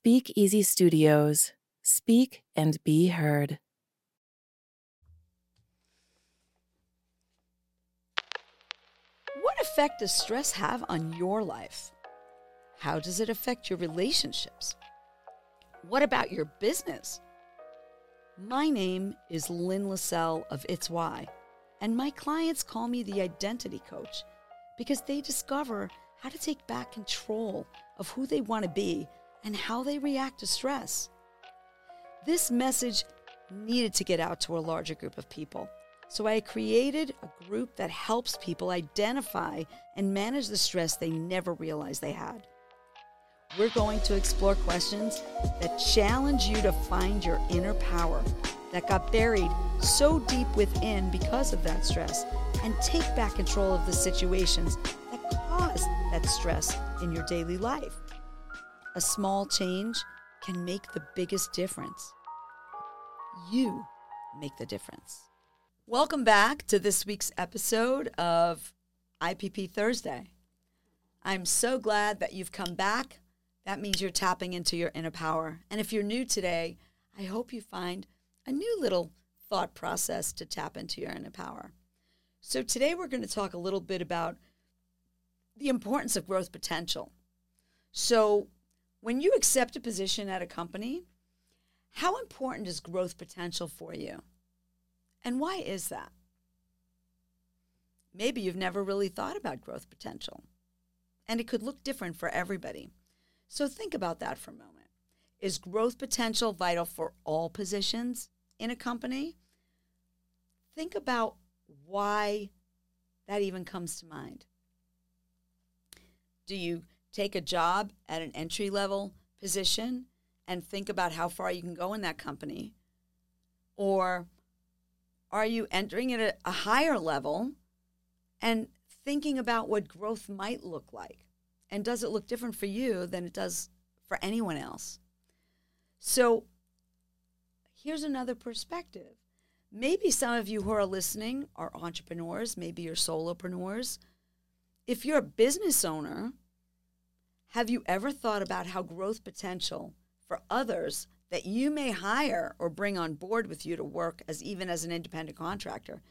Speak Easy Studios. Speak and be heard. What effect does stress have on your life? How does it affect your relationships? What about your business? My name is Lynn Lassell of It's Why, and my clients call me the identity coach because they discover how to take back control of who they want to be and how they react to stress. This message needed to get out to a larger group of people. So I created a group that helps people identify and manage the stress they never realized they had. We're going to explore questions that challenge you to find your inner power that got buried so deep within because of that stress and take back control of the situations that caused that stress in your daily life. A small change can make the biggest difference. You make the difference. Welcome back to this week's episode of IPP Thursday. I'm so glad that you've come back. That means you're tapping into your inner power. And if you're new today, I hope you find a new little thought process to tap into your inner power. So, today we're going to talk a little bit about the importance of growth potential. So, when you accept a position at a company, how important is growth potential for you? And why is that? Maybe you've never really thought about growth potential, and it could look different for everybody. So think about that for a moment. Is growth potential vital for all positions in a company? Think about why that even comes to mind. Do you take a job at an entry level position and think about how far you can go in that company? Or are you entering at a, higher level and thinking about what growth might look like? And does it look different for you than it does for anyone else? So here's another perspective. Maybe some of you who are listening are entrepreneurs, maybe you're solopreneurs. If you're a business owner, have you ever thought about how growth potential for others that you may hire or bring on board with you to work as even as an independent contractor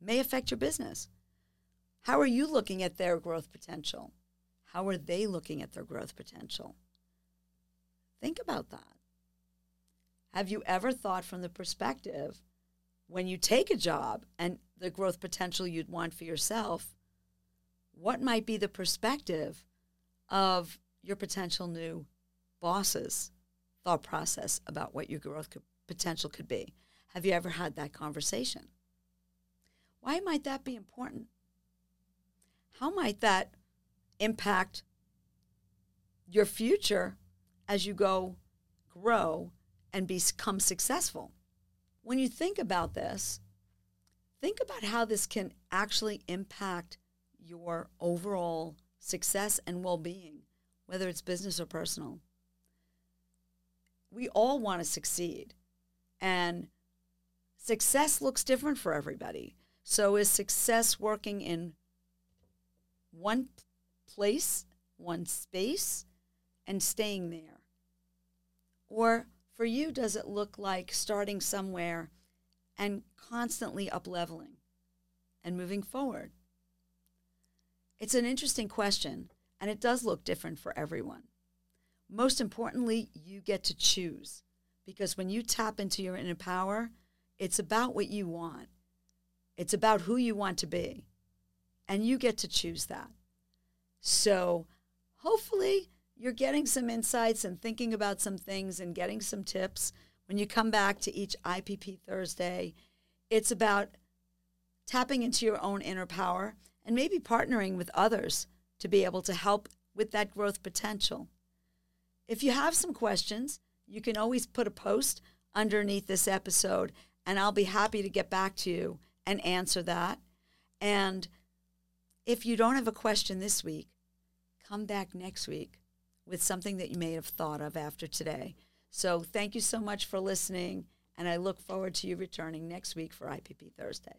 may affect your business. How are you looking at their growth potential? How are they looking at their growth potential? Think about that. Have you ever thought from the perspective when you take a job and the growth potential you'd want for yourself, what might be the perspective of your potential new bosses? thought process about what your growth could, potential could be. Have you ever had that conversation? Why might that be important? How might that impact your future as you go grow and become successful? When you think about this, think about how this can actually impact your overall success and well being, whether it's business or personal we all want to succeed. And success looks different for everybody. So is success working in one place, one space, and staying there? Or for you, does it look like starting somewhere and constantly up leveling and moving forward? It's an interesting question, and it does look different for everyone. Most importantly, you get to choose because when you tap into your inner power, it's about what you want. It's about who you want to be. And you get to choose that. So hopefully, you're getting some insights and thinking about some things and getting some tips when you come back to each IPP Thursday. It's about tapping into your own inner power and maybe partnering with others to be able to help with that growth potential. If you have some questions, you can always put a post underneath this episode, and I'll be happy to get back to you and answer that. And if you don't have a question this week, come back next week with something that you may have thought of after today. So thank you so much for listening, and I look forward to you returning next week for IPP Thursday.